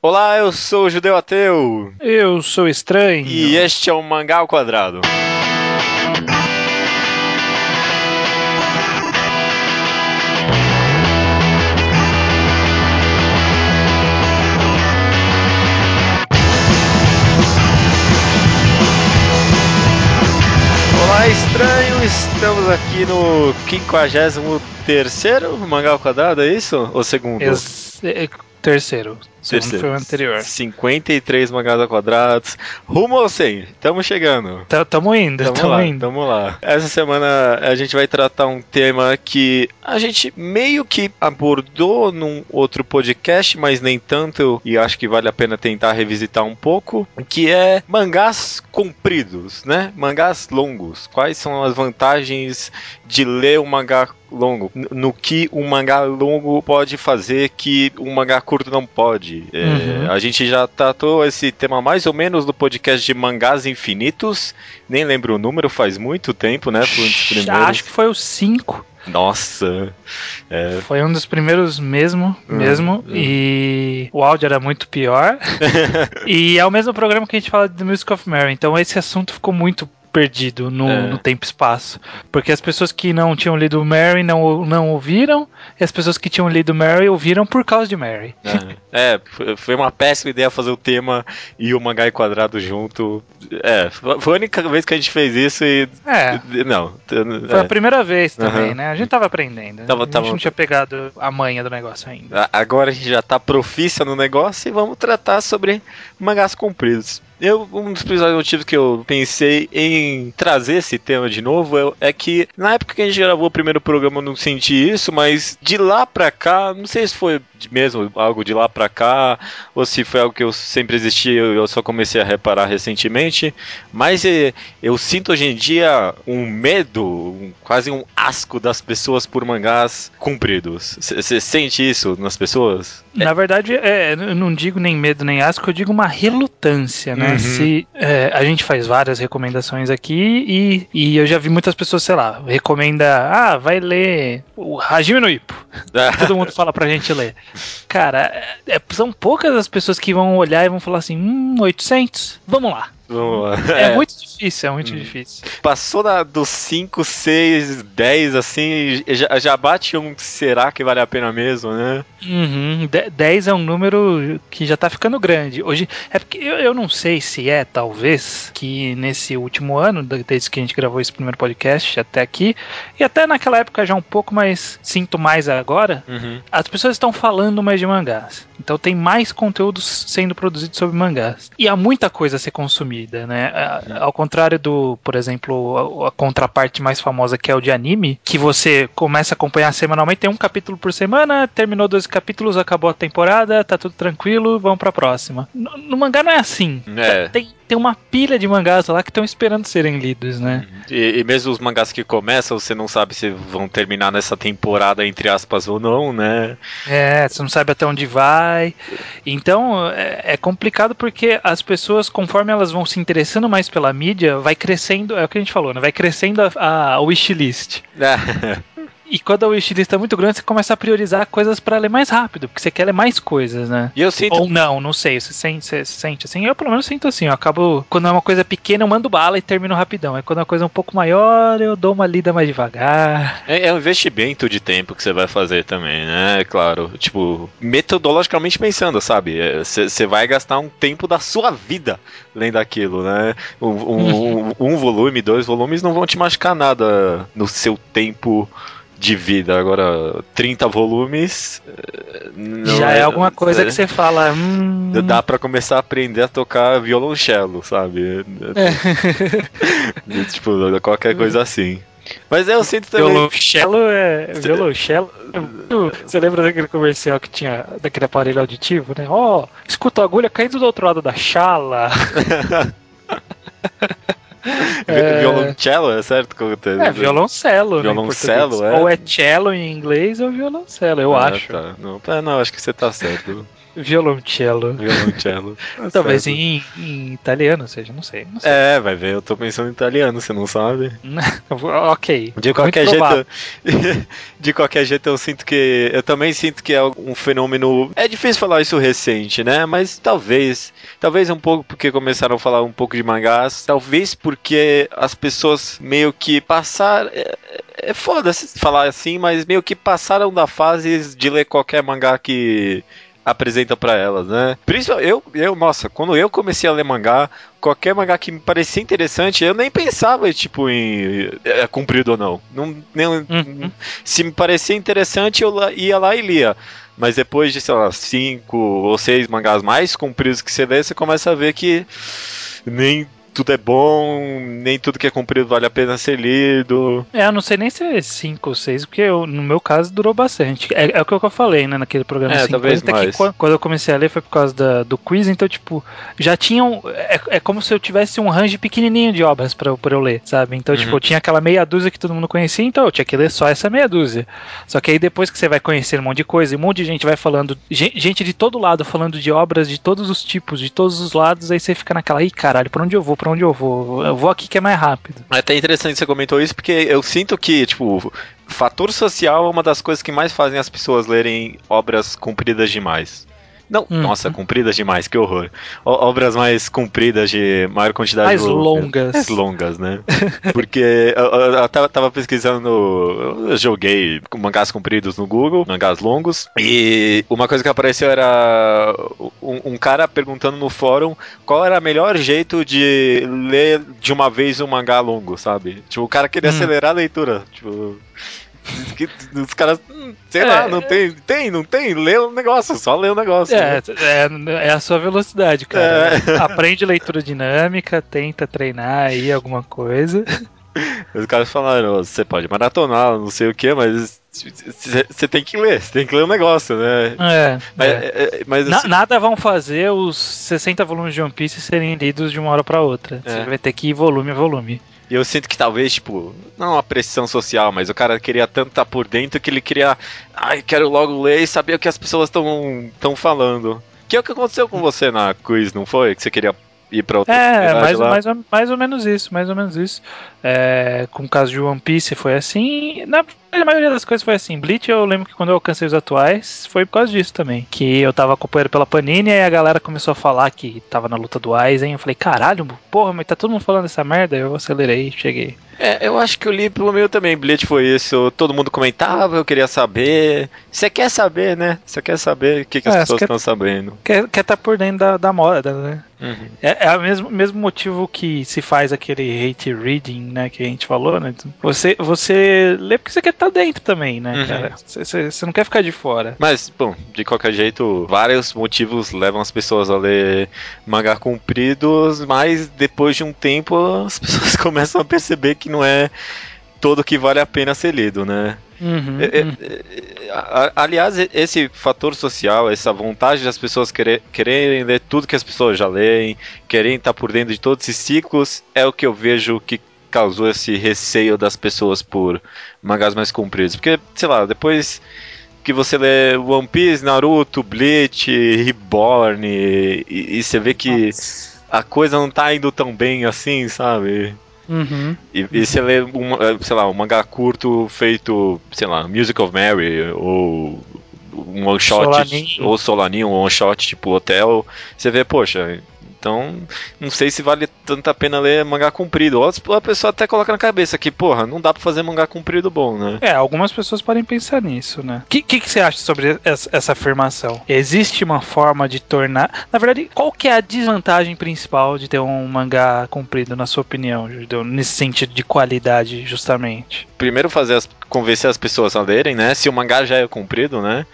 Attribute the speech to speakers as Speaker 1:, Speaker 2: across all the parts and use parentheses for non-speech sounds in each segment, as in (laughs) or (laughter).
Speaker 1: Olá, eu sou o Judeu Ateu.
Speaker 2: Eu sou estranho.
Speaker 1: E este é o Mangá ao Quadrado. Olá, estranho! Estamos aqui no 53 Mangá ao Quadrado, é isso? Ou segundo?
Speaker 2: Ex é, terceiro. Segundo foi o anterior.
Speaker 1: 53 mangás quadrados. Rumo ao 100. Tamo chegando.
Speaker 2: T tamo indo, tamo, tamo
Speaker 1: lá,
Speaker 2: indo.
Speaker 1: Tamo lá. Essa semana a gente vai tratar um tema que a gente meio que abordou num outro podcast, mas nem tanto, e acho que vale a pena tentar revisitar um pouco, que é mangás compridos, né? Mangás longos. Quais são as vantagens de ler um mangá longo? No que um mangá longo pode fazer que um mangá curto não pode? É, uhum. A gente já tratou esse tema mais ou menos no podcast de mangás infinitos. Nem lembro o número, faz muito tempo, né? Foi um dos
Speaker 2: primeiros. Acho que foi o 5.
Speaker 1: Nossa.
Speaker 2: É... Foi um dos primeiros mesmo, uhum. mesmo. Uhum. E o áudio era muito pior. (laughs) e é o mesmo programa que a gente fala do Music of Mary. Então esse assunto ficou muito perdido no, é. no, tempo e espaço. Porque as pessoas que não tinham lido Mary não, não ouviram, e as pessoas que tinham lido Mary ouviram por causa de Mary.
Speaker 1: É, (laughs) é foi uma péssima ideia fazer o tema e o mangá quadrado junto. É, foi a única vez que a gente fez isso e.
Speaker 2: É.
Speaker 1: Não.
Speaker 2: Foi a primeira vez também, uhum. né? A gente tava aprendendo. Tava, a gente tava... não tinha pegado a manha do negócio ainda.
Speaker 1: Agora a gente já tá profícia no negócio e vamos tratar sobre mangás compridos. Eu, um dos principais motivos que eu pensei em trazer esse tema de novo é, é, que na época que a gente gravou o primeiro programa eu não senti isso, mas de lá pra cá, não sei se foi mesmo algo de lá pra cá, ou se foi algo que eu sempre existia e eu só comecei a reparar recentemente, mas é, eu sinto hoje em dia um medo, um, quase um asco das pessoas por mangás compridos. Você sente isso nas pessoas?
Speaker 2: Na verdade, é, eu não digo nem medo nem asco, eu digo uma relutância, né? Uhum. Se é, a gente faz várias recomendações aqui e, e eu já vi muitas pessoas, sei lá, recomenda, ah, vai ler o Hajime no Ippo. (laughs) Todo mundo fala pra gente ler. Cara, é, são poucas as pessoas que vão olhar e vão falar assim, hum, 800? Vamos lá. É, é, muito difícil, é muito hum. difícil.
Speaker 1: Passou da, dos 5, 6, 10, assim, já, já bate um será que vale a pena mesmo, né?
Speaker 2: Uhum, 10 é um número que já tá ficando grande. Hoje, é porque eu, eu não sei se é, talvez, que nesse último ano, desde que a gente gravou esse primeiro podcast até aqui, e até naquela época já um pouco mais, sinto mais agora, uhum. as pessoas estão falando mais de mangás. Então tem mais conteúdos sendo produzidos sobre mangás. E há muita coisa a ser consumida né? Ao contrário do, por exemplo, a, a, contraparte mais famosa que é o de anime, que você começa a acompanhar semanalmente, tem um capítulo por semana, terminou dois capítulos, acabou a temporada, tá tudo tranquilo, vamos pra próxima. No, no mangá não é assim. É. Tem, tem uma pilha de mangás lá que estão esperando serem lidos, né?
Speaker 1: Uhum. E, e, mesmo os mangás que começam, você não sabe se vão terminar nessa temporada, entre aspas, ou não, né?
Speaker 2: É, você não sabe até onde vai. Então é, é complicado porque as pessoas, conforme elas vão se interessando mais pela mídia, vai crescendo, é o que a gente falou, né? Vai crescendo a, a wishlist. (laughs) E quando a wishlist é muito grande, você começa a priorizar coisas para ler mais rápido, porque você quer ler mais coisas, né?
Speaker 1: E eu sinto...
Speaker 2: Ou não, não sei. Você sente, você sente assim? Eu pelo menos sinto assim. Eu acabo, quando é uma coisa pequena, eu mando bala e termino rapidão. Aí quando é uma coisa um pouco maior, eu dou uma lida mais devagar.
Speaker 1: É, é um investimento de tempo que você vai fazer também, né? Claro. Tipo, metodologicamente pensando, sabe? Você é, vai gastar um tempo da sua vida lendo aquilo, né? Um, (laughs) um, um volume, dois volumes não vão te machucar nada no seu tempo de vida. Agora, 30 volumes.
Speaker 2: Eh, Já é, é, alguma coisa é, que você fala. Hum...
Speaker 1: Dá para começar a aprender a tocar violoncelo, sabe? É. (laughs) tipo, qualquer coisa assim. Mas eu sinto também.
Speaker 2: Violoncelo é. Violoncelo. Você lembra daquele comercial que tinha daquele aparelho auditivo, né? Ó, oh, escuta a agulha caindo do outro lado da chala. (laughs)
Speaker 1: É... Violoncello, é certo?
Speaker 2: É, violoncelo.
Speaker 1: Violoncelo,
Speaker 2: né, é. Ou é cello em inglês ou violoncelo, eu ah, acho.
Speaker 1: Tá. Não, é, não, acho que você tá certo.
Speaker 2: Violoncello.
Speaker 1: Violoncello. (laughs)
Speaker 2: Talvez em, em italiano seja, não sei, não sei.
Speaker 1: É, vai ver, eu tô pensando em italiano, você não sabe? (laughs)
Speaker 2: ok.
Speaker 1: De qualquer jeito. (laughs) de qualquer jeito, eu sinto que. Eu também sinto que é um fenômeno. É difícil falar isso recente, né? Mas talvez. Talvez um pouco porque começaram a falar um pouco de mangás. Talvez porque as pessoas meio que passaram. É, é foda falar assim, mas meio que passaram da fase de ler qualquer mangá que apresenta para elas, né? Principalmente eu, eu, nossa, quando eu comecei a ler mangá, qualquer mangá que me parecia interessante, eu nem pensava, tipo, em é, cumprido ou não. não nem, uhum. Se me parecia interessante, eu ia lá e lia. Mas depois de, sei lá, cinco ou seis mangás mais compridos que você lê, você começa a ver que nem tudo é bom, nem tudo que é cumprido vale a pena ser lido.
Speaker 2: É, eu não sei nem se é 5 ou 6, porque eu, no meu caso durou bastante. É, é, o que eu falei, né, naquele programa
Speaker 1: é,
Speaker 2: 50,
Speaker 1: talvez mais.
Speaker 2: que quando eu comecei a ler foi por causa da, do quiz, então, tipo, já tinham. É, é como se eu tivesse um range pequenininho de obras pra, pra eu ler, sabe? Então, tipo, uhum. tipo, eu tinha aquela meia dúzia que todo mundo conhecia, então eu tinha que ler só essa meia dúzia. Só que aí depois que você vai conhecer um monte de coisa, e um monte de gente vai falando, gente de todo lado falando de obras de todos os tipos, de todos os lados, aí você fica naquela, ih, caralho, pra onde eu vou, pra onde eu vou? eu vou aqui que é mais rápido.
Speaker 1: É até interessante que você comentou isso, porque eu sinto que, tipo, fator social é uma das coisas que mais fazem as pessoas lerem obras compridas demais. Não, hum. nossa, compridas demais, que horror. O, obras mais compridas, de maior quantidade
Speaker 2: mais de longas.
Speaker 1: Mais longas, né? (laughs) Porque eu, eu, eu tava, tava, pesquisando, eu joguei mangás compridos no Google, mangás longos, e uma coisa que apareceu era um, um cara perguntando no fórum qual era o melhor jeito de ler de uma vez um mangá longo, sabe? Tipo, o cara queria hum. acelerar a leitura, tipo (laughs) os caras, hum, sei é, lá, não tem, tem, não tem, lê o negócio, só lê o negócio.
Speaker 2: É, né? é, é, a sua velocidade, cara. É. Aprende leitura dinâmica, tenta treinar aí alguma coisa.
Speaker 1: Os caras falaram, você pode maratonar, não sei o que, mas você tem que ler, você tem que ler o negócio, né?
Speaker 2: É. Mas, é. é mas assim... nada vão fazer os 60 volumes de One Piece serem lidos de uma hora para outra. Você é. vai ter que ir volume a volume.
Speaker 1: E eu sinto que talvez, tipo, não uma pressão social, mas o cara queria tanto estar tá por dentro que ele queria. Ai, quero logo ler e saber o que as pessoas estão falando. Que é o que aconteceu com você na quiz, não foi? Que você queria ir pra outra
Speaker 2: É, mais, mais, mais ou menos isso, mais ou menos isso. É, com o caso de One Piece foi assim. Na a maioria das coisas foi assim. Bleach, eu lembro que quando eu alcancei os atuais, foi por causa disso também. Que eu tava acompanhando pela Panini e a galera começou a falar que tava na luta do Aizen. Eu falei, caralho, porra, mas tá todo mundo falando dessa merda. Eu acelerei e cheguei.
Speaker 1: É, eu acho que eu li pelo meu também. Bleach foi isso. Todo mundo comentava, eu queria saber. Você quer saber, né? Você quer saber o que, que as é, pessoas estão sabendo.
Speaker 2: Quer estar tá por dentro da, da moda, né? Uhum. É, é o mesmo, mesmo motivo que se faz aquele hate reading, né? Que a gente falou, né? Você, você lê porque você quer estar tá dentro também, né, uhum. cara? Você não quer ficar de fora.
Speaker 1: Mas, bom, de qualquer jeito, vários motivos levam as pessoas a ler mangá compridos, mas depois de um tempo as (laughs) pessoas começam a perceber que não é todo que vale a pena ser lido, né?
Speaker 2: Uhum, é, uhum.
Speaker 1: aliás, esse fator social, essa vontade das pessoas querer, quererem ler tudo que as pessoas já leem, querem estar por dentro de todos esses ciclos, é o que eu vejo que causou esse receio das pessoas por mangás mais compridos. Porque, sei lá, depois que você lê One Piece, Naruto, Bleach, Reborn, e, e você vê que Nossa. a coisa não tá indo tão bem assim, sabe?
Speaker 2: Uhum.
Speaker 1: E, e você lê, um, sei lá, um mangá curto feito, sei lá, Music of Mary, ou um one shot, Solaninho. ou Solaninho, um one shot tipo Hotel, você vê, poxa, então, não sei se vale tanto a pena ler mangá comprido. Ou a pessoa até coloca na cabeça que, porra, não dá pra fazer mangá comprido bom, né?
Speaker 2: É, algumas pessoas podem pensar nisso, né? O que, que, que, você acha sobre essa, essa, afirmação? Existe uma forma de tornar. Na verdade, qual que é a desvantagem principal de ter um mangá comprido, na sua opinião, Judeu? Nesse sentido de qualidade, justamente?
Speaker 1: Primeiro, fazer as, convencer as pessoas a lerem, né? Se o mangá já é comprido, né?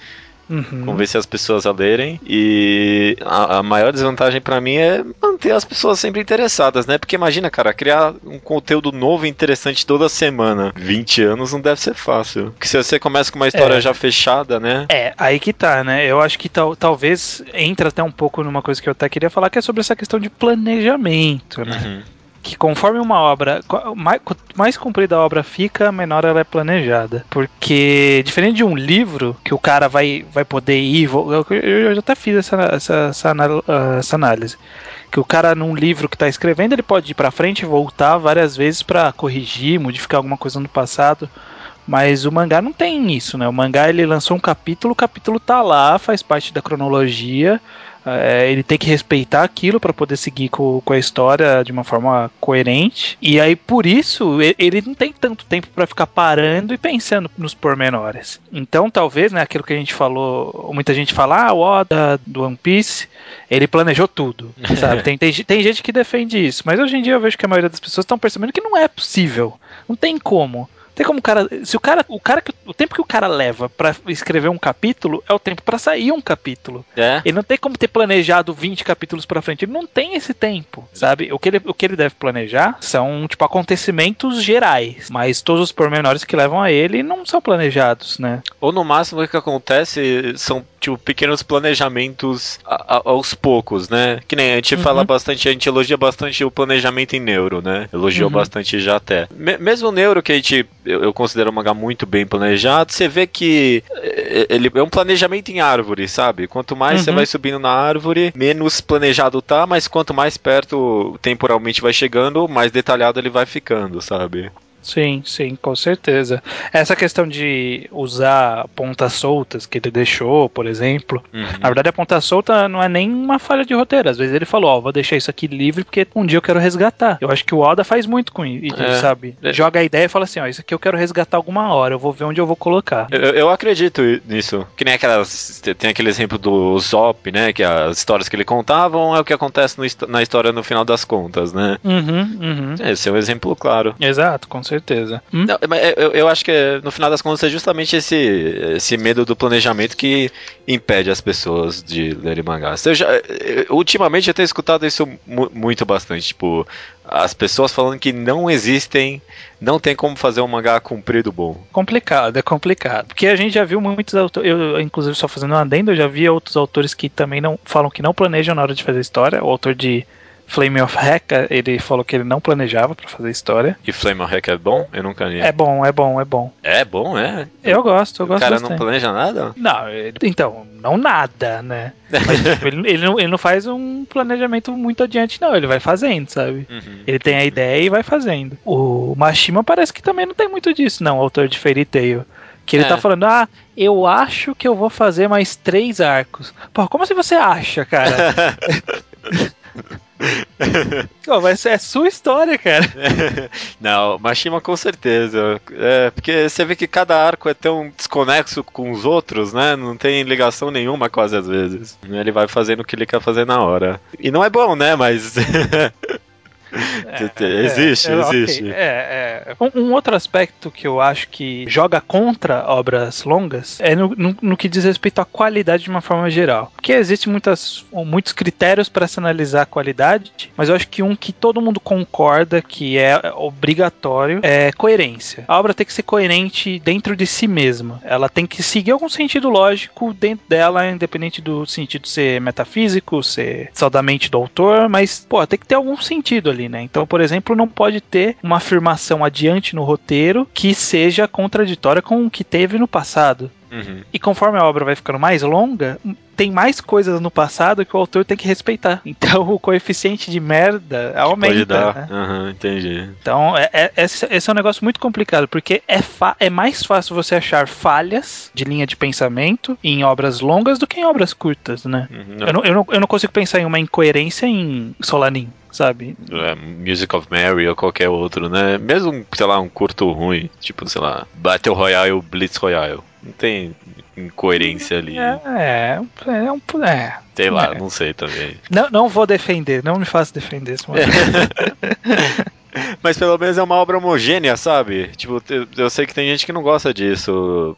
Speaker 2: Uhum.
Speaker 1: Convencer as pessoas a lerem. E a, a maior desvantagem para mim é manter as pessoas sempre interessadas, né? Porque imagina, cara, criar um conteúdo novo e interessante toda semana. 20 anos não deve ser fácil. Porque se você começa com uma história é. já fechada, né?
Speaker 2: É, aí que tá, né? Eu acho que tal, talvez entra até um pouco numa coisa que eu até queria falar, que é sobre essa questão de planejamento, né? Uhum. Que conforme uma obra, mais, mais comprida a obra fica, menor ela é planejada. Porque, diferente de um livro, que o cara vai, vai poder ir. Eu, eu já até fiz essa, essa, essa, essa análise que o cara num livro que está escrevendo ele pode ir para frente e voltar várias vezes para corrigir, modificar alguma coisa no passado. Mas o mangá não tem isso, né? O mangá ele lançou um capítulo, o capítulo tá lá, faz parte da cronologia. É, ele tem que respeitar aquilo para poder seguir com, com, a história de uma forma coerente. E aí, por isso, ele não tem tanto tempo para ficar parando e pensando nos pormenores. Então, talvez, né, aquilo que a gente falou, muita gente fala, ah, o Oda do One Piece, ele planejou tudo, (laughs) sabe? tem, tem, tem gente que defende isso, mas hoje em dia eu vejo que a maioria das pessoas estão percebendo que não é possível. Não tem como. Tem como o cara. Se o cara. O cara o tempo que o cara leva para escrever um capítulo é o tempo para sair um capítulo. É. Ele não tem como ter planejado 20 capítulos para frente. Ele não tem esse tempo, sabe? O que, ele, o que ele deve planejar são, tipo, acontecimentos gerais. Mas todos os pormenores que levam a ele não são planejados, né?
Speaker 1: Ou no máximo o que acontece são tipo, pequenos planejamentos a, a, aos poucos, né? Que nem a gente uhum. fala bastante, a gente elogia bastante o planejamento em Neuro, né? Elogiou uhum. bastante já até. Me, mesmo o Neuro, que a gente, eu, eu considero um mangá muito bem planejado, você vê que eh, ele é um planejamento em árvore, sabe? Quanto mais uhum. você vai subindo na árvore, menos planejado tá, mas quanto mais perto temporalmente vai chegando, mais detalhado ele vai ficando, sabe?
Speaker 2: Sim, sim, com certeza. Essa questão de usar pontas soltas que ele deixou, por exemplo, uhum. na verdade a ponta solta não é nem uma falha de roteiro. Às vezes ele falou, ó, oh, vou deixar isso aqui livre porque um dia eu quero resgatar. Eu acho que o Oda faz muito com isso, é. sabe? É. Joga a ideia e fala assim, ó, isso aqui eu quero resgatar alguma hora, eu vou ver onde eu vou colocar.
Speaker 1: Eu, eu acredito nisso. Que nem aquelas, tem aquele exemplo do Zop, né, que as histórias que ele contavam é o que acontece no, na história no final das contas, né?
Speaker 2: Uhum, uhum.
Speaker 1: Esse é um exemplo claro.
Speaker 2: Exato, com certeza certeza.
Speaker 1: Hum? Não, mas eu, eu, acho que no final das contas é justamente esse, esse medo do planejamento que impede as pessoas de lerem mangás. Eu já, eu, ultimamente eu tenho escutado isso muito bastante, tipo, as pessoas falando que não existem, não tem como fazer um mangá comprido bom.
Speaker 2: Complicado, é complicado. Porque a gente já viu muitos autores, eu inclusive só fazendo um adendo, eu já vi outros autores que também não falam que não planejam na hora de fazer história. O autor de Flame of Hack, ele falou que ele não planejava para fazer história.
Speaker 1: E Flame of Hack é bom? Eu nunca li.
Speaker 2: É bom, é bom, é bom.
Speaker 1: É bom, é?
Speaker 2: Eu gosto, eu gosto
Speaker 1: O cara bastante. não planeja nada?
Speaker 2: Não, ele, então, não nada, né? Mas tipo, ele, ele, não, ele não faz um planejamento muito adiante, não. Ele vai fazendo, sabe? Uhum. Ele tem a ideia e vai fazendo. O Mashima parece que também não tem muito disso, não, o autor de Fairy Tail. Que ele é. tá falando, ah, eu acho que eu vou fazer mais três arcos. Pô, como assim você acha, cara? (laughs) Pô, mas é sua história, cara. (laughs)
Speaker 1: Não, Mashima com certeza. É, porque você vê que cada arco é tão desconexo com os outros, né? Não tem ligação nenhuma quase às vezes. Ele vai fazendo o que ele quer fazer na hora. E não é bom, né? Mas. (laughs) (laughs) É, existe, é, existe.
Speaker 2: Okay. É, é. um, um, outro aspecto que eu acho que joga contra obras longas é no, no, no que diz respeito à qualidade de uma forma geral. Porque existem muitas, muitos critérios para se analisar a qualidade, mas eu acho que um que todo mundo concorda que é obrigatório é coerência. A obra tem que ser coerente dentro de si mesma. Ela tem que seguir algum sentido lógico dentro dela, independente do sentido ser metafísico, ser só da mente do autor, mas, pô, tem que ter algum sentido ali né? Então, por exemplo, não pode ter uma afirmação adiante no roteiro que seja contraditória com o que teve no passado. Uhum. E conforme a obra vai ficando mais longa, tem mais coisas no passado que o autor tem que respeitar. (laughs) Então o coeficiente de merda aumenta. Pode dar. Né?
Speaker 1: Uhum, entendi.
Speaker 2: Então é, é, esse, esse, é um negócio muito complicado, porque é, é mais fácil você achar falhas de linha de pensamento em obras longas do que em obras curtas, né? Uhum. Eu, não, eu, não, eu não consigo pensar em uma incoerência em Solanin sabe?
Speaker 1: É, Music of Mary ou qualquer outro, né? Mesmo, sei lá, um curto ruim, tipo, sei lá, Battle Royale ou Blitz Royale. Não tem incoerência ali.
Speaker 2: É, é, é um. É,
Speaker 1: sei lá, é. não sei também.
Speaker 2: Não, não vou defender, não me faça defender esse momento. (laughs)
Speaker 1: Mas pelo menos é uma obra homogênea, sabe? Tipo, eu sei que tem gente que não gosta disso.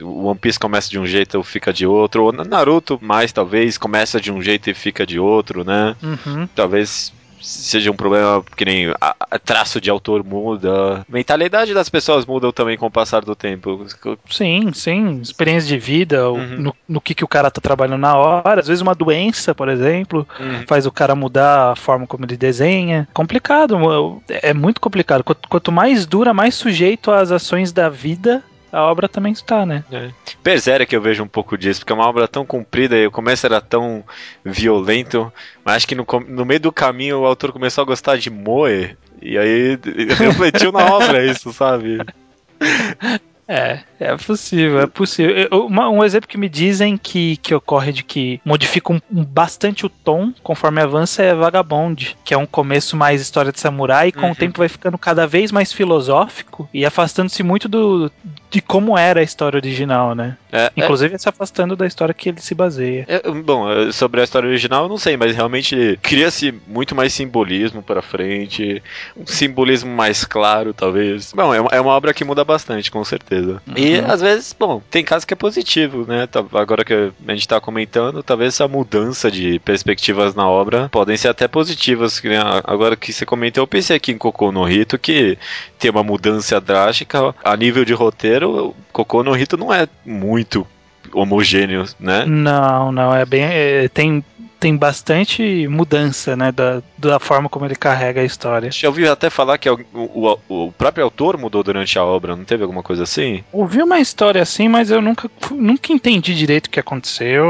Speaker 1: O One Piece começa de um jeito e fica de outro. Ou Naruto mais, talvez, começa de um jeito e fica de outro, né? Uhum. Talvez seja um problema que nem a, a traço de autor muda, mentalidade das pessoas mudam também com o passar do tempo.
Speaker 2: Sim, sim, experiência de vida, uhum. no, no, que, que o cara tá trabalhando na hora, às vezes uma doença, por exemplo, uhum. faz o cara mudar a forma como ele desenha. Complicado, é muito complicado. Quanto, quanto mais dura, mais sujeito às ações da vida a obra também está, né? É.
Speaker 1: Berserk eu vejo um pouco disso, porque é uma obra tão comprida e o começo era tão violento, mas acho que no, no meio do caminho o autor começou a gostar de Moe, e aí (laughs) refletiu na obra isso, sabe? (laughs)
Speaker 2: É, é possível, é possível. Uma, um exemplo que me dizem que, que ocorre de que modifica um, um, bastante o tom conforme avança é Vagabond, que é um começo mais história de samurai e com uhum. o tempo vai ficando cada vez mais filosófico e afastando-se muito do, de como era a história original, né? É, é. Inclusive é... se afastando da história que ele se baseia.
Speaker 1: É, bom, sobre a história original eu não sei, mas realmente cria-se muito mais simbolismo para frente, um simbolismo mais claro, talvez. Bom, é uma, é uma obra que muda bastante, com certeza. Uhum. E às vezes, bom, tem casos que é positivo, né? Tá, agora que a gente tá comentando, talvez essa mudança de perspectivas na obra podem ser até positivas. Né? Agora que você comentou, eu pensei aqui em Cocô no Rito que tem uma mudança drástica a nível de roteiro. Cocô no Rito não é muito homogêneo, né?
Speaker 2: Não, não, é bem. É, tem tem bastante mudança, né, da, da forma como ele carrega a história.
Speaker 1: Já ouvi até falar que o, o, o, próprio autor mudou durante a obra, não teve alguma coisa assim?
Speaker 2: Ouvi uma história assim, mas eu nunca, nunca entendi direito o que aconteceu,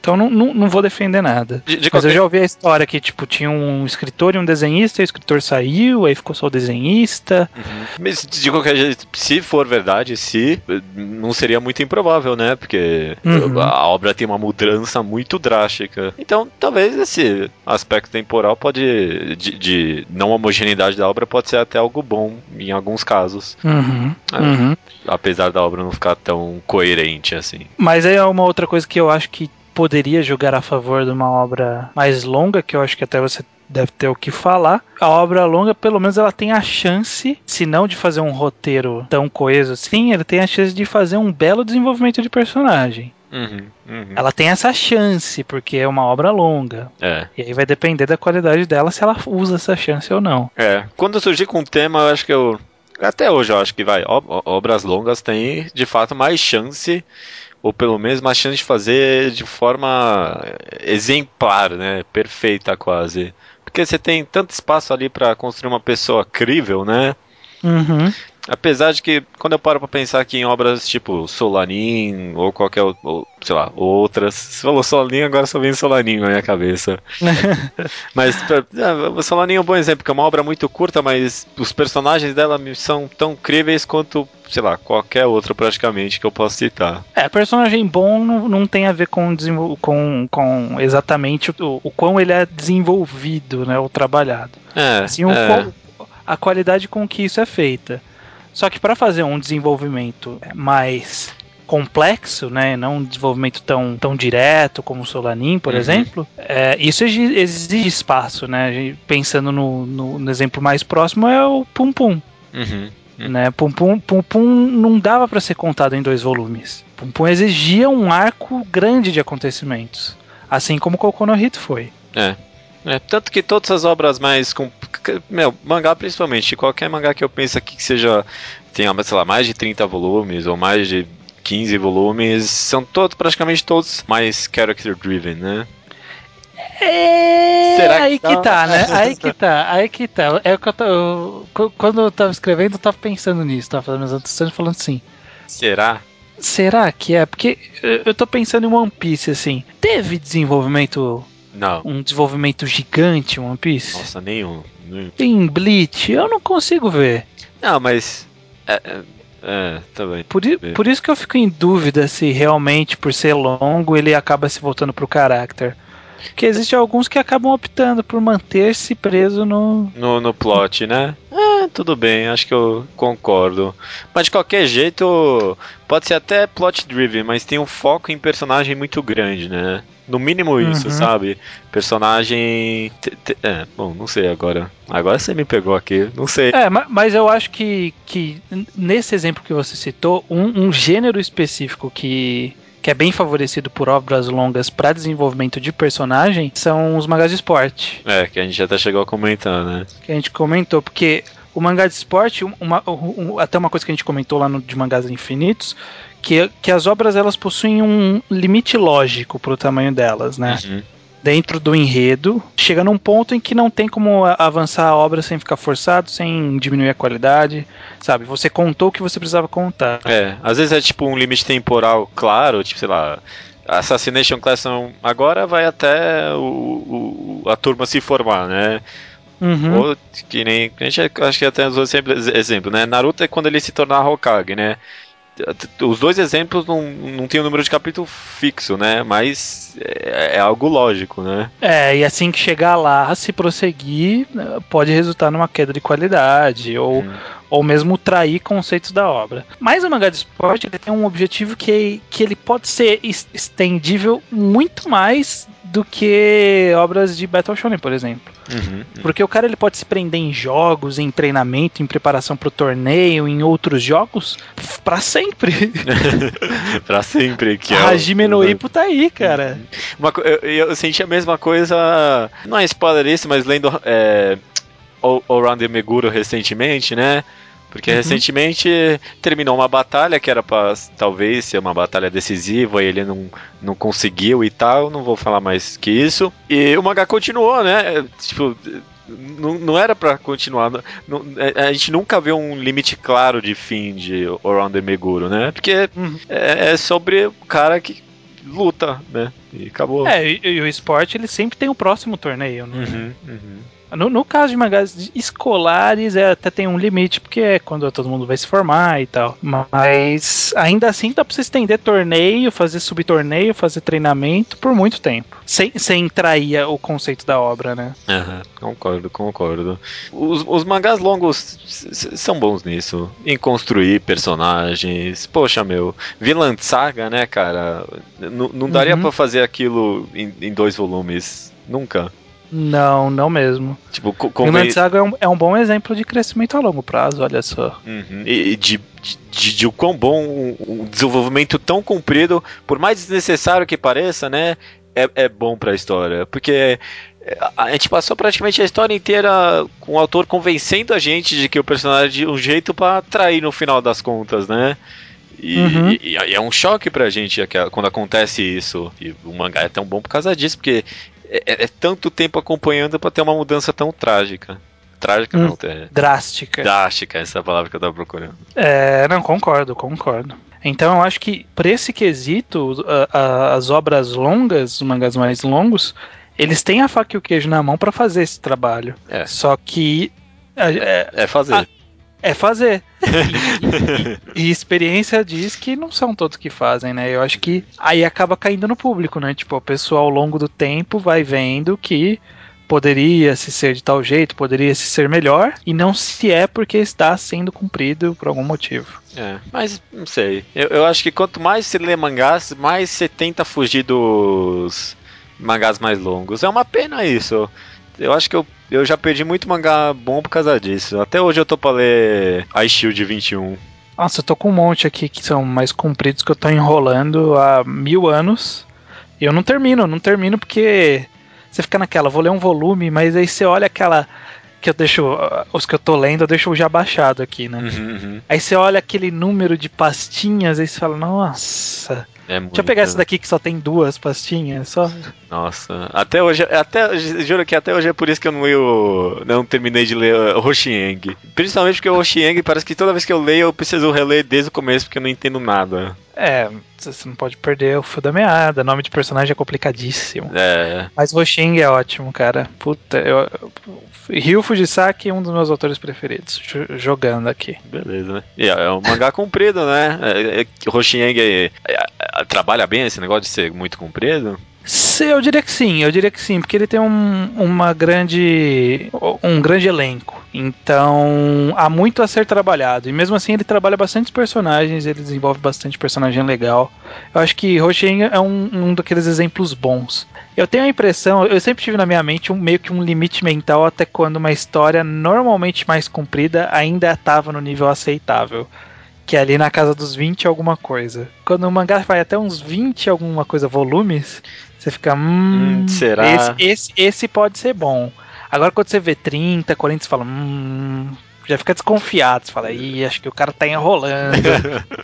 Speaker 2: então não, não, não vou defender nada. De, de mas qualquer... eu já ouvi a história que, tipo, tinha um escritor e um desenhista, e o escritor saiu, aí ficou só o desenhista.
Speaker 1: Uhum. Mas de qualquer jeito, se for verdade, se, não seria muito improvável, né, porque uhum. a obra tem uma mudança muito drástica. Então, talvez esse aspecto temporal pode. De, de, não homogeneidade da obra pode ser até algo bom em alguns casos.
Speaker 2: Uhum, é, uhum.
Speaker 1: Apesar da obra não ficar tão coerente assim.
Speaker 2: Mas aí é uma outra coisa que eu acho que poderia jogar a favor de uma obra mais longa, que eu acho que até você deve ter o que falar. A obra longa, pelo menos, ela tem a chance, se não de fazer um roteiro tão coeso assim, ele tem a chance de fazer um belo desenvolvimento de personagem.
Speaker 1: Uhum, uhum.
Speaker 2: Ela tem essa chance, porque é uma obra longa.
Speaker 1: É.
Speaker 2: E aí vai depender da qualidade dela se ela usa essa chance ou não.
Speaker 1: É. Quando eu surgi com um tema, eu acho que eu. Até hoje eu acho que vai. Obras longas têm de fato mais chance. Ou pelo menos mais chance de fazer de forma exemplar, né? Perfeita quase. Porque você tem tanto espaço ali para construir uma pessoa crível, né?
Speaker 2: Uhum.
Speaker 1: Apesar de que, quando eu paro pra pensar aqui em obras tipo Solanin ou qualquer, ou, sei lá, outras. Você falou Solanin, agora só vem Solanin na minha cabeça. (laughs) mas é, Solanin é um bom exemplo, porque é uma obra muito curta, mas os personagens dela são tão críveis quanto, sei lá, qualquer outro praticamente que eu possa citar.
Speaker 2: É, personagem bom não, não tem a ver com, com, com exatamente o, o quão ele é desenvolvido, né, ou trabalhado.
Speaker 1: É,
Speaker 2: assim, o é. a qualidade com que isso é feita. Só que para fazer um desenvolvimento mais complexo, né, não um desenvolvimento tão, tão direto como o Solanin, por uhum. exemplo, é, isso exige espaço, né? Pensando no, no, no, exemplo mais próximo é o Pum Pum.
Speaker 1: Uhum.
Speaker 2: Né? Pum, Pum, Pum Pum não dava para ser contado em dois volumes. Pum Pum exigia um arco grande de acontecimentos, assim como Kokono no Hit foi.
Speaker 1: É. É, tanto que todas as obras mais. Com, meu, mangá principalmente, qualquer mangá que eu pense aqui que seja. tenha, sei lá, mais de 30 volumes ou mais de 15 volumes, são todos, praticamente todos mais character driven, né?
Speaker 2: É, Será que aí que tá, né? (laughs) Aí que tá, aí que tá. É o que eu, tô, eu quando eu tava escrevendo, eu tava pensando nisso, tava fazendo meus anotações falando assim.
Speaker 1: Será?
Speaker 2: Será que é? Porque eu tô pensando em One Piece, assim. Teve desenvolvimento
Speaker 1: não.
Speaker 2: Um desenvolvimento gigante One Piece?
Speaker 1: Nossa, nenhum. nenhum.
Speaker 2: Em Bleach, eu não consigo ver.
Speaker 1: Não, mas. É, é, é tá bem.
Speaker 2: Por, por isso que eu fico em dúvida se realmente, por ser longo, ele acaba se voltando pro caráter. Porque existem alguns que acabam optando por manter-se preso no...
Speaker 1: no. No plot, né? É, tudo bem, acho que eu concordo. Mas de qualquer jeito, pode ser até plot driven, mas tem um foco em personagem muito grande, né? No mínimo isso, uhum. sabe? Personagem. É, bom, não sei agora. Agora você me pegou aqui, não sei.
Speaker 2: É, mas eu acho que, que nesse exemplo que você citou, um, um gênero específico que que é bem favorecido por obras longas para desenvolvimento de personagem, são os mangás de esporte.
Speaker 1: É, que a gente até chegou a comentar, né?
Speaker 2: Que a gente comentou, porque o mangá de esporte, uma, uma, até uma coisa que a gente comentou lá no de mangás infinitos, que, que as obras elas possuem um limite lógico para o tamanho delas, né? Uhum dentro do enredo, chega num ponto em que não tem como avançar a obra sem ficar forçado, sem diminuir a qualidade, sabe? Você contou o que você precisava contar.
Speaker 1: É, às vezes é tipo um limite temporal claro, tipo, sei lá, Assassination Class agora vai até o, o, a turma se formar, né? Uhum. Ou que nem. A gente acho que até usou sempre exemplo, né? Naruto é quando ele se tornar Hokage, né? Os dois exemplos não, não tem o um número de capítulo fixo, né? Mas é, é, algo lógico, né?
Speaker 2: É, e assim que chegar lá, se prosseguir, pode resultar numa queda de qualidade ou, hum. Ou mesmo trair conceitos da obra. Mas o mangá de esporte ele tem um objetivo que, que ele pode ser estendível muito mais do que obras de Battle Shonen, por exemplo. Uhum, uhum. Porque o cara ele pode se prender em jogos, em treinamento, em preparação para o torneio, em outros jogos, para sempre. (laughs)
Speaker 1: para sempre. Que é
Speaker 2: Hajime no Ippo tá aí, cara. Uhum.
Speaker 1: Uma, eu, eu, senti a mesma coisa, não é spoiler isso, mas lendo é, All, All Round the Meguro recentemente, né? Porque uhum. recentemente terminou uma batalha que era para talvez ser uma batalha decisiva e ele não, não conseguiu e tal. Não vou falar mais que isso. E o mangá continuou, né? Tipo, não, não era para continuar. Não, é, a gente nunca vê um limite claro de fim de Around the Meguro, né? Porque uhum. é, é, sobre o cara que luta, né? E acabou.
Speaker 2: É, e, e, o esporte ele sempre tem o próximo torneio, né? Uhum, uhum. No, no, caso de mangás escolares, é, até tem um limite, porque é quando todo mundo vai se formar e tal. Mas ainda assim dá pra você estender torneio, fazer subtorneio, fazer treinamento por muito tempo. Sem, sem trair o conceito da obra, né?
Speaker 1: Uhum, concordo, concordo. Os, os mangás longos são bons nisso. Em construir personagens. Poxa, meu. Vinland Saga, né, cara? N não daria uhum. para fazer aquilo em, em dois volumes. Nunca.
Speaker 2: Não, não mesmo. Tipo, como Saga é um, é um bom exemplo de crescimento a longo prazo, olha só.
Speaker 1: Uhum. E de, de, de, o quão bom um, desenvolvimento tão comprido, por mais desnecessário que pareça, né? É, é bom pra história. Porque a gente passou praticamente a história inteira com o autor convencendo a gente de que o personagem é de um jeito para atrair no final das contas, né? E, uhum. e, e, é um choque pra gente quando acontece isso. E o mangá é tão bom por causa disso, porque é, é, é tanto tempo acompanhando para ter uma mudança tão trágica. Trágica hum, não, é.
Speaker 2: Drástica.
Speaker 1: Drástica, essa é a palavra que eu tava procurando.
Speaker 2: É, não, concordo, concordo. Então eu acho que, para esse quesito, a, a, as obras longas, os mangás mais longos, eles têm a faca e o queijo na mão para fazer esse trabalho. É. Só que.
Speaker 1: É, é fazer.
Speaker 2: É fazer. e, (laughs) e, experiência diz que não são todos que fazem, né? Eu acho que aí acaba caindo no público, né? Tipo, o pessoal ao longo do tempo vai vendo que poderia se ser de tal jeito, poderia se ser melhor, e não se é porque está sendo cumprido por algum motivo.
Speaker 1: É, mas não sei. Eu, eu acho que quanto mais você lê mangás, mais você tenta fugir dos mangás mais longos. É uma pena isso. Eu acho que eu, eu já perdi muito mangá bom por causa disso. Até hoje eu tô pra ler Ice Shield 21.
Speaker 2: Nossa, eu tô com um monte aqui que são mais compridos que eu tô enrolando há mil anos. E eu não termino, não termino porque você fica naquela, vou ler um volume, mas aí você olha aquela que eu deixo. Os que eu tô lendo, eu deixo já baixado aqui, né? Uhum, uhum. Aí você olha aquele número de pastinhas, aí você fala, nossa. É Deixa eu pegar essa daqui que só tem duas pastinhas, só.
Speaker 1: Nossa, até hoje, até juro que até hoje é por isso que eu não, eu, não terminei de ler o Hoshieng. Principalmente porque o Hoshieng parece que toda vez que eu leio eu preciso reler desde o começo porque eu não entendo nada.
Speaker 2: É, você não pode perder o fio da meada, nome de personagem é complicadíssimo. É. Mas Hoshieng é ótimo, cara. Puta, eu, Ryu Fujisaki é um dos meus autores preferidos, jogando aqui.
Speaker 1: Beleza, né? E é um mangá comprido, né? É, é, Hoshieng é, é, trabalha bem esse negócio de ser muito comprido?
Speaker 2: Eu diria que sim, eu diria que sim, porque ele tem um, uma grande, um grande elenco. Então há muito a ser trabalhado. E mesmo assim ele trabalha bastante personagens, ele desenvolve bastante personagem legal. Eu acho que Roshen é um, um daqueles exemplos bons. Eu tenho a impressão, eu sempre tive na minha mente um meio que um limite mental até quando uma história normalmente mais comprida ainda estava no nível aceitável que é ali na casa dos 20 alguma coisa. Quando o mangá vai até uns 20 alguma coisa volumes, você fica, hum,
Speaker 1: Hum, será?
Speaker 2: Esse, esse, esse pode ser bom. Agora quando você vê 30, 40, você fala, hum, já fica desconfiado, você fala, ih, acho que o cara tá enrolando. (laughs)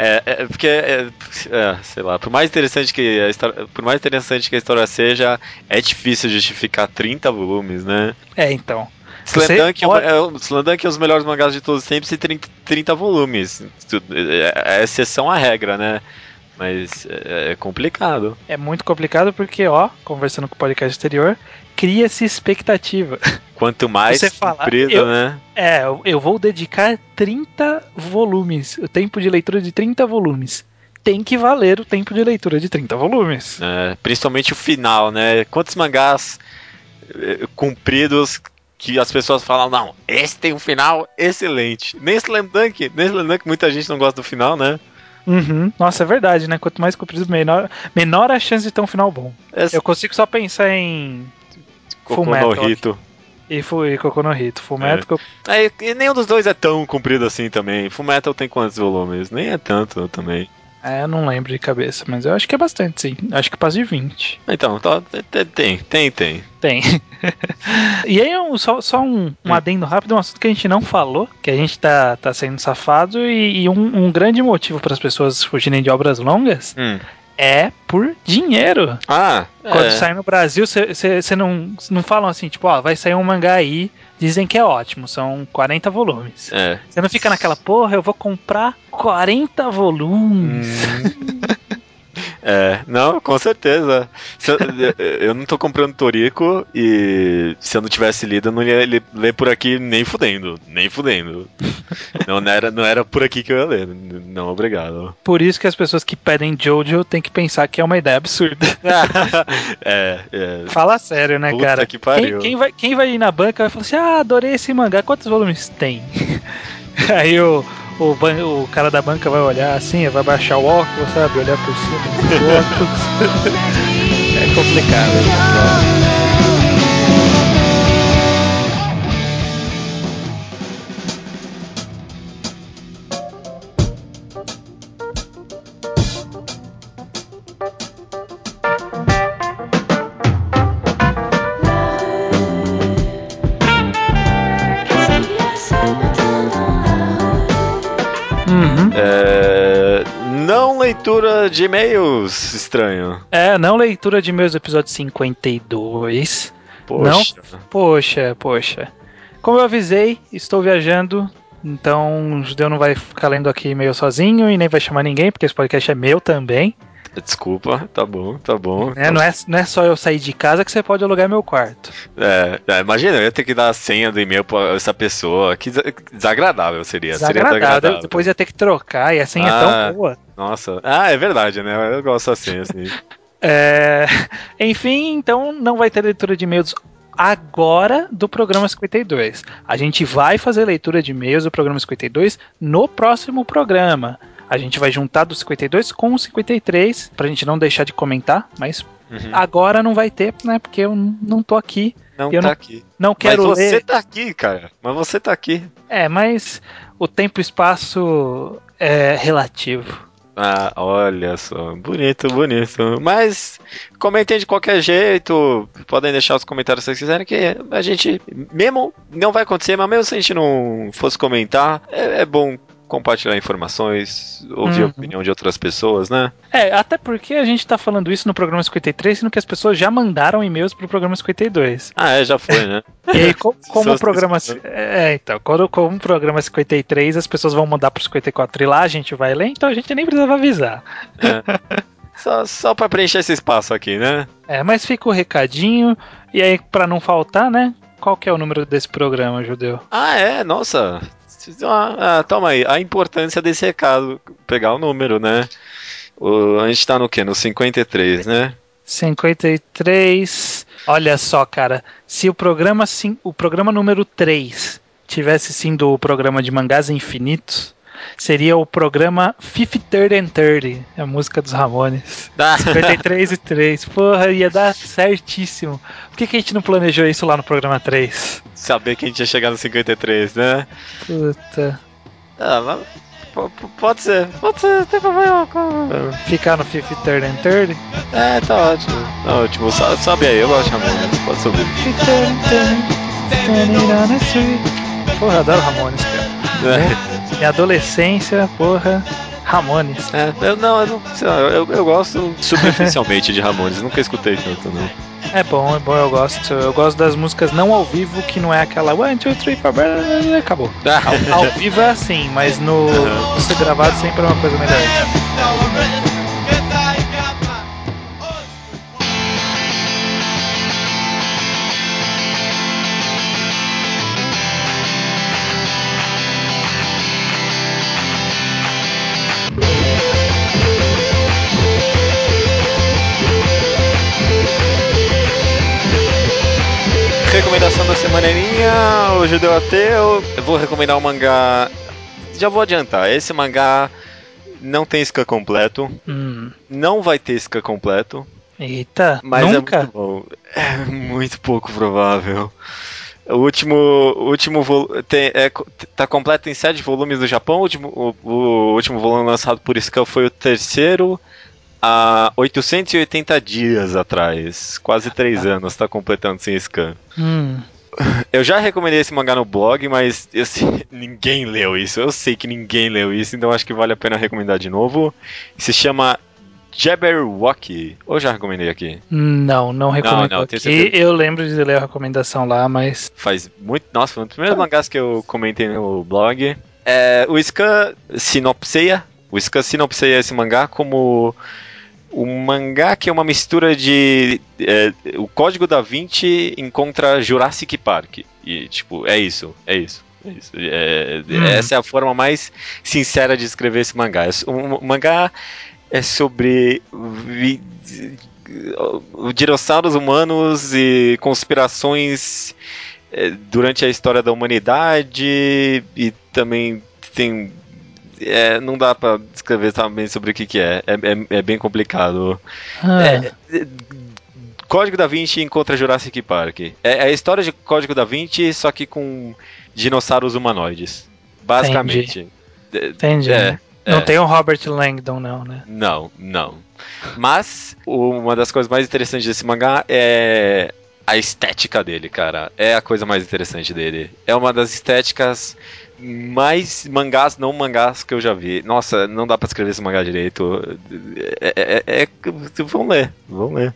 Speaker 1: É, é, porque, é, é, sei lá, por mais interessante que a história, por mais interessante que a história seja, é difícil justificar 30 volumes, né?
Speaker 2: é, então.
Speaker 1: Slam
Speaker 2: Você
Speaker 1: Dunk, é,
Speaker 2: pode-
Speaker 1: é, Dunk é um dos melhores mangás de todos os tempos e 30, 30 volumes. É, é exceção à regra, né? Mas é, é complicado.
Speaker 2: É muito complicado porque, ó, conversando com o podcast anterior, cria-se expectativa.
Speaker 1: Quanto mais
Speaker 2: Você fala,
Speaker 1: comprido,
Speaker 2: eu-
Speaker 1: né?
Speaker 2: É, eu- vou dedicar 30 volumes, o tempo de leitura de 30 volumes. Tem que valer o tempo de leitura de 30 volumes.
Speaker 1: É, principalmente o final, né? Quantos mangás eh, compridos que as pessoas falam, não, esse tem um final excelente. Nem Slam Dunk, nem Slam Dunk, muita gente não gosta do final, né?
Speaker 2: Uhum. Nossa, é verdade, né? Quanto mais comprido, menor, menor a chance de ter um final bom.
Speaker 1: Esse
Speaker 2: Eu consigo só pensar em
Speaker 1: Goku no
Speaker 2: Fullmetal.
Speaker 1: Hito.
Speaker 2: e fui Koku no Hito. Fullmetal, Koku-
Speaker 1: É, e nenhum dos dois é tão comprido assim também. Fullmetal tem quantos volumes? Nem é tanto também.
Speaker 2: É, eu não lembro de cabeça, mas eu acho que é bastante, sim. Acho que passa de 20.
Speaker 1: Então, tá, tem, tem, tem, tem. (laughs)
Speaker 2: E aí, um- só, só um, um
Speaker 1: Hum.
Speaker 2: adendo rápido, um assunto que a gente não falou, que a gente tá, tá sendo safado, e, e um, um grande motivo para as pessoas fugirem de obras longas
Speaker 1: Hum.
Speaker 2: é por dinheiro.
Speaker 1: Ah,
Speaker 2: Quando
Speaker 1: é.
Speaker 2: sai no Brasil, você não, não falam assim, tipo, ó, vai sair um mangá aí, dizem que é ótimo, são 40 volumes.
Speaker 1: É.
Speaker 2: Você não fica naquela, porra, eu vou comprar 40 volumes.
Speaker 1: Hum. (laughs) É, não, com certeza. Eu, (laughs) eu não tô comprando Toriko e se eu não tivesse lido, eu não ia ler por aqui nem fudendo. Nem fudendo. Não, (laughs) não era, não era por aqui que eu ia ler. Não, obrigado.
Speaker 2: Por isso que as pessoas que pedem Jojo têm que pensar que é uma ideia absurda. (laughs)
Speaker 1: é, é.
Speaker 2: Fala sério, né,
Speaker 1: Puta
Speaker 2: cara?
Speaker 1: que pariu.
Speaker 2: Quem, quem vai, quem vai ir na banca vai falar assim: ah, adorei esse mangá, quantos volumes tem? Aí o, o, ban- o cara da banca vai olhar assim, vai baixar o óculos, sabe? Olhar por cima (laughs) do óculos. é complicado. Uhum.
Speaker 1: Leitura de e-mails, estranho.
Speaker 2: É, não leitura de meus episódios 52.
Speaker 1: Poxa.
Speaker 2: Poxa, poxa. Como eu avisei, estou viajando, então o judeu não vai ficar lendo aqui e-mail sozinho e nem vai chamar ninguém, porque esse podcast é meu também.
Speaker 1: Desculpa, tá bom, tá bom.
Speaker 2: né? Não, é, não é só eu sair de casa que você pode alugar meu quarto.
Speaker 1: É, é, imagina, eu ia ter que dar a senha do e-mail pra essa pessoa. Que desa- desagradável seria. Seria
Speaker 2: Desagradável.
Speaker 1: desagradável.
Speaker 2: Depois ia ter que trocar e a senha é
Speaker 1: Ah.
Speaker 2: tão boa.
Speaker 1: Nossa. Ah, é verdade, né? Eu gosto assim, assim. (laughs)
Speaker 2: É, Enfim, então não vai ter leitura de e-mails agora do programa 52. A gente vai fazer leitura de e-mails do programa 52 no próximo programa. A gente vai juntar do 52 com o 53 pra gente não deixar de comentar, mas
Speaker 1: Uhum.
Speaker 2: agora não vai ter, né? Porque eu não tô aqui,
Speaker 1: Não
Speaker 2: eu
Speaker 1: tá
Speaker 2: não
Speaker 1: aqui.
Speaker 2: não quero
Speaker 1: Mas você
Speaker 2: ler.
Speaker 1: tá aqui, cara. Mas você tá aqui.
Speaker 2: É, mas o tempo e espaço é relativo.
Speaker 1: Ah, olha só. Bonito, bonito. Mas comentem de qualquer jeito. Podem deixar os comentários se vocês quiserem. Que a gente, mesmo, não vai acontecer, mas mesmo se a gente não fosse comentar, é, é bom compartilhar informações, ouvir
Speaker 2: Uhum.
Speaker 1: a opinião de outras pessoas, né?
Speaker 2: É, até porque a gente tá falando isso no programa 53, sendo que as pessoas já mandaram e-mails pro programa 52.
Speaker 1: Ah, é, já foi, né? (laughs)
Speaker 2: E aí, co- (laughs) como
Speaker 1: Só
Speaker 2: o programa. É, então, quando, como o programa 53, as pessoas vão mandar pro 54 e lá a gente vai ler, então a gente nem precisava avisar. (laughs)
Speaker 1: Só, só pra preencher esse espaço aqui, né?
Speaker 2: É, mas fica o recadinho, e aí, pra não faltar, né? Qual que é o número desse programa, Judeu?
Speaker 1: Ah, é, nossa. Ah, ah, toma aí, a importância desse recado, pegar o número, né? O, a gente tá no quê? No 53, né?
Speaker 2: 53. Olha só, cara. Se o programa, sim, o programa número 3 tivesse sido o programa de mangás infinitos, seria o programa 53 and 30, a música dos Ramones. 53 e 3. Porra, ia dar certíssimo. Por que, que a gente não planejou isso lá no programa 3?
Speaker 1: Saber que a gente ia chegar no 53, né?
Speaker 2: Puta.
Speaker 1: Ah, mas pode ser, pode ser, não tem problema.
Speaker 2: Ficar no Fifth Third and Third?
Speaker 1: É, tá ótimo. Tá ótimo, sobe, sobe aí, eu gosto de Ramones, pode subir.
Speaker 2: Porra, adoro Ramones, cara. É. Minha adolescência, porra. Ramones.
Speaker 1: É, eu não, eu, não, eu, eu gosto superficialmente de Ramones, nunca escutei tanto, não.
Speaker 2: É bom, é bom, eu gosto. Eu gosto das músicas não ao vivo, que não é aquela one, two, three, four, acabou. (laughs) ao, ao vivo é assim, mas no ser gravado sempre é uma coisa melhor.
Speaker 1: Recomendação da semaninha, o Judeu Ateu. Eu vou recomendar um mangá. Já vou adiantar, esse mangá não tem scan completo.
Speaker 2: Hum.
Speaker 1: Não vai ter scan completo.
Speaker 2: Eita,
Speaker 1: mas
Speaker 2: nunca?
Speaker 1: é muito bom. É muito pouco provável. O último, o último tem, é, tá completo em sete volumes do Japão. O último, o, o último volume lançado por Scan foi o terceiro há 880 dias atrás. Quase 3 ah. anos, tá completando sem scan.
Speaker 2: Hum. (laughs)
Speaker 1: Eu já recomendei esse mangá no blog, mas assim, (laughs) ninguém leu isso. Eu sei que ninguém leu isso, então acho que vale a pena recomendar de novo. Se chama Jabberwocky. Ou já recomendei aqui?
Speaker 2: Não, não recomendo não, não, aqui. Eu lembro de ler a recomendação lá, mas...
Speaker 1: Faz muito... Nossa, foi um dos primeiros mangás que eu comentei no blog. É, o Scan sinopseia. O Scan sinopseia esse mangá como o mangá que é uma mistura de. É, o Código da Vinci encontra Jurassic Park. E, tipo, é isso, é isso. É isso. É, hum. Essa é a forma mais sincera de escrever esse mangá. O mangá é sobre dinossauros humanos e conspirações é, durante a história da humanidade e também tem é, não dá pra descrever também sobre o que, que é. É, é, é bem complicado.
Speaker 2: Ah. É,
Speaker 1: é, Código da Vinci encontra Jurassic Park. É, a história de Código da Vinci, só que com dinossauros humanoides. Basicamente.
Speaker 2: Entendi. Entendi. É, não tem o Robert Langdon, não, né?
Speaker 1: Não, não. Mas uma das coisas mais interessantes desse mangá é a estética dele, cara. É a coisa mais interessante dele. É uma das estéticas mais mangás não mangás que eu já vi. Nossa, não dá para escrever esse mangá direito. É, é, é, é vão ler, vão ler.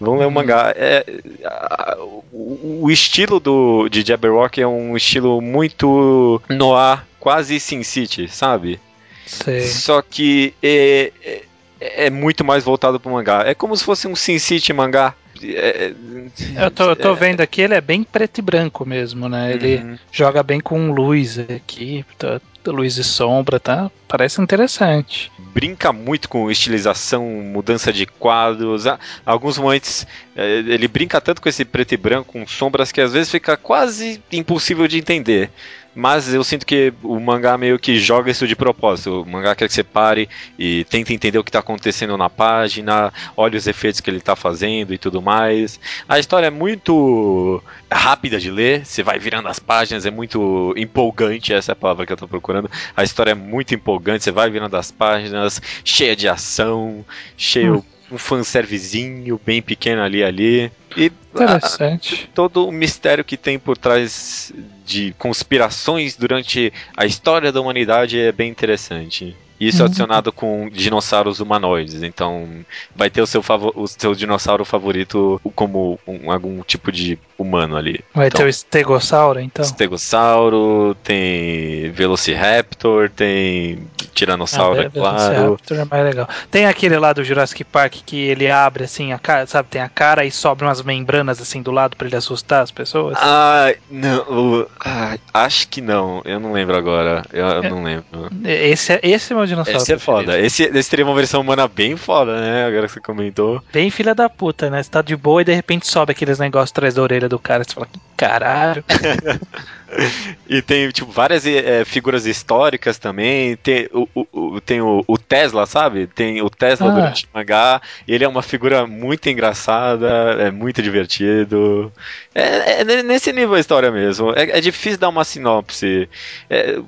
Speaker 1: Vão ler o uhum. mangá. É, a, o, o, estilo do, de Jabberwock é um estilo muito noir, quase Sin City, sabe?
Speaker 2: Sei.
Speaker 1: Só que é, é, é muito mais voltado pro mangá. É como se fosse um Sin City mangá
Speaker 2: é, eu tô, eu tô é, vendo aqui, ele é bem preto e branco mesmo, né? Ele uhum. joga bem com luz aqui, tá, luz e sombra, tá? Parece interessante.
Speaker 1: Brinca muito com estilização, mudança de quadros. Alguns momentos é, ele brinca tanto com esse preto e branco, com sombras, que às vezes fica quase impossível de entender. Mas eu sinto que o mangá meio que joga isso de propósito. O mangá quer que você pare e tente entender o que está acontecendo na página, olhe os efeitos que ele está fazendo e tudo mais. A história é muito rápida de ler, você vai virando as páginas, é muito empolgante, essa é a palavra que eu estou procurando. A história é muito empolgante, você vai virando as páginas, cheia de ação, cheio. Hum um fanservicezinho bem pequeno ali ali. E
Speaker 2: Interessante.
Speaker 1: A, todo o mistério que tem por trás de conspirações durante a história da humanidade é bem interessante. Isso uhum. adicionado com dinossauros humanoides. Então, vai ter o seu, o seu dinossauro favorito como um, algum tipo de humano ali.
Speaker 2: Vai
Speaker 1: então,
Speaker 2: ter o estegossauro, então?
Speaker 1: Estegossauro, tem Velociraptor, tem Tiranossauro, ah, é claro. Velociraptor
Speaker 2: é mais legal. Tem aquele lá do Jurassic Park que ele abre assim, a cara, sabe? Tem a cara e sobram umas membranas assim do lado para ele assustar as pessoas.
Speaker 1: Ah, não. Ah, acho que não. Eu não lembro agora. Eu, eu é, não lembro.
Speaker 2: Esse é, esse é meu dinossauro.
Speaker 1: Esse é foda. Esse, esse teria uma versão humana bem foda, né? Agora que você comentou.
Speaker 2: Bem filha da puta, né? Você tá de boa e de repente sobe aqueles negócios atrás da orelha do cara. Você fala, caralho. (laughs)
Speaker 1: e tem, tipo, várias é, figuras históricas também. Tem o, o, tem o, o Tesla, sabe? Tem o Tesla ah. durante o mangá. Ele é uma figura muito engraçada, é muito divertido. É, é nesse nível a história mesmo. É, é difícil dar uma sinopse. É,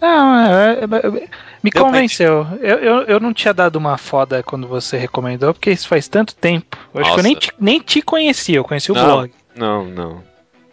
Speaker 2: Não, é, é, é, me Deu convenceu. Eu, eu, eu não tinha dado uma foda quando você recomendou, porque isso faz tanto tempo. Eu acho que eu nem te, nem te conhecia, eu conheci o
Speaker 1: não,
Speaker 2: blog.
Speaker 1: Não, não.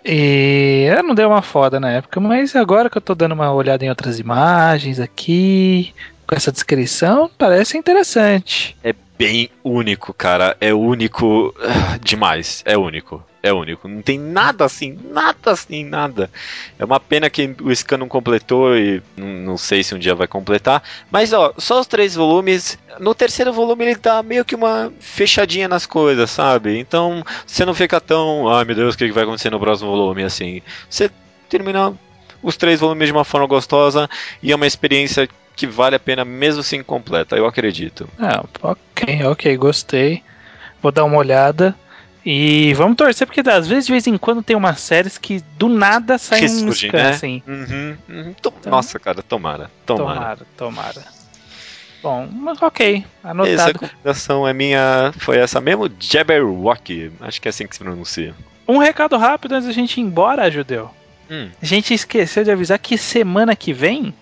Speaker 2: E eu não deu uma foda na época, mas agora que eu tô dando uma olhada em outras imagens aqui, com essa descrição, parece interessante.
Speaker 1: É bem único, cara. É único ah, demais. É único. É único. Não tem nada assim, nada assim, nada. É uma pena que o Scan não completou e não sei se um dia vai completar. Mas ó, só os três volumes. No terceiro volume ele dá meio que uma fechadinha nas coisas, sabe? Então você não fica tão, ai meu Deus, o que vai acontecer no próximo volume assim. Você termina os três volumes de uma forma gostosa e é uma experiência que vale a pena mesmo se incompleta, eu acredito.
Speaker 2: Ah, ok, ok, gostei. Vou dar uma olhada. E vamos torcer, porque às vezes, de vez em quando, tem umas séries que do nada saem um scan, né? assim.
Speaker 1: Uhum, uhum. Então, Nossa, cara, tomara, tomara.
Speaker 2: Tomara, tomara. Bom, mas ok, anotado.
Speaker 1: Essa recomendação é minha, foi essa mesmo, Jabberwock, acho que é assim que se pronuncia.
Speaker 2: Um recado rápido antes da gente ir embora, Judeu. Hum. A gente esqueceu de avisar que semana que vem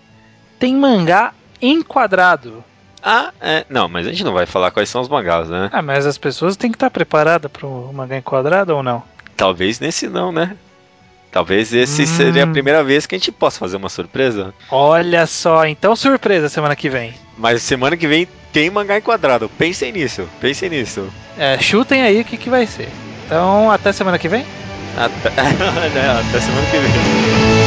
Speaker 2: tem mangá enquadrado.
Speaker 1: Ah, é. Não, mas a gente não vai falar quais são os mangás, né?
Speaker 2: Ah, mas as pessoas têm que estar preparadas para o mangá enquadrado ou não?
Speaker 1: Talvez nesse não, né? Talvez esse hum. seria a primeira vez que a gente possa fazer uma surpresa.
Speaker 2: Olha só, então surpresa semana que vem.
Speaker 1: Mas semana que vem tem mangá enquadrado. Pensem nisso, pensem nisso.
Speaker 2: É, chutem aí o que, que vai ser. Então, até semana que vem?
Speaker 1: Até, (laughs) até semana que vem.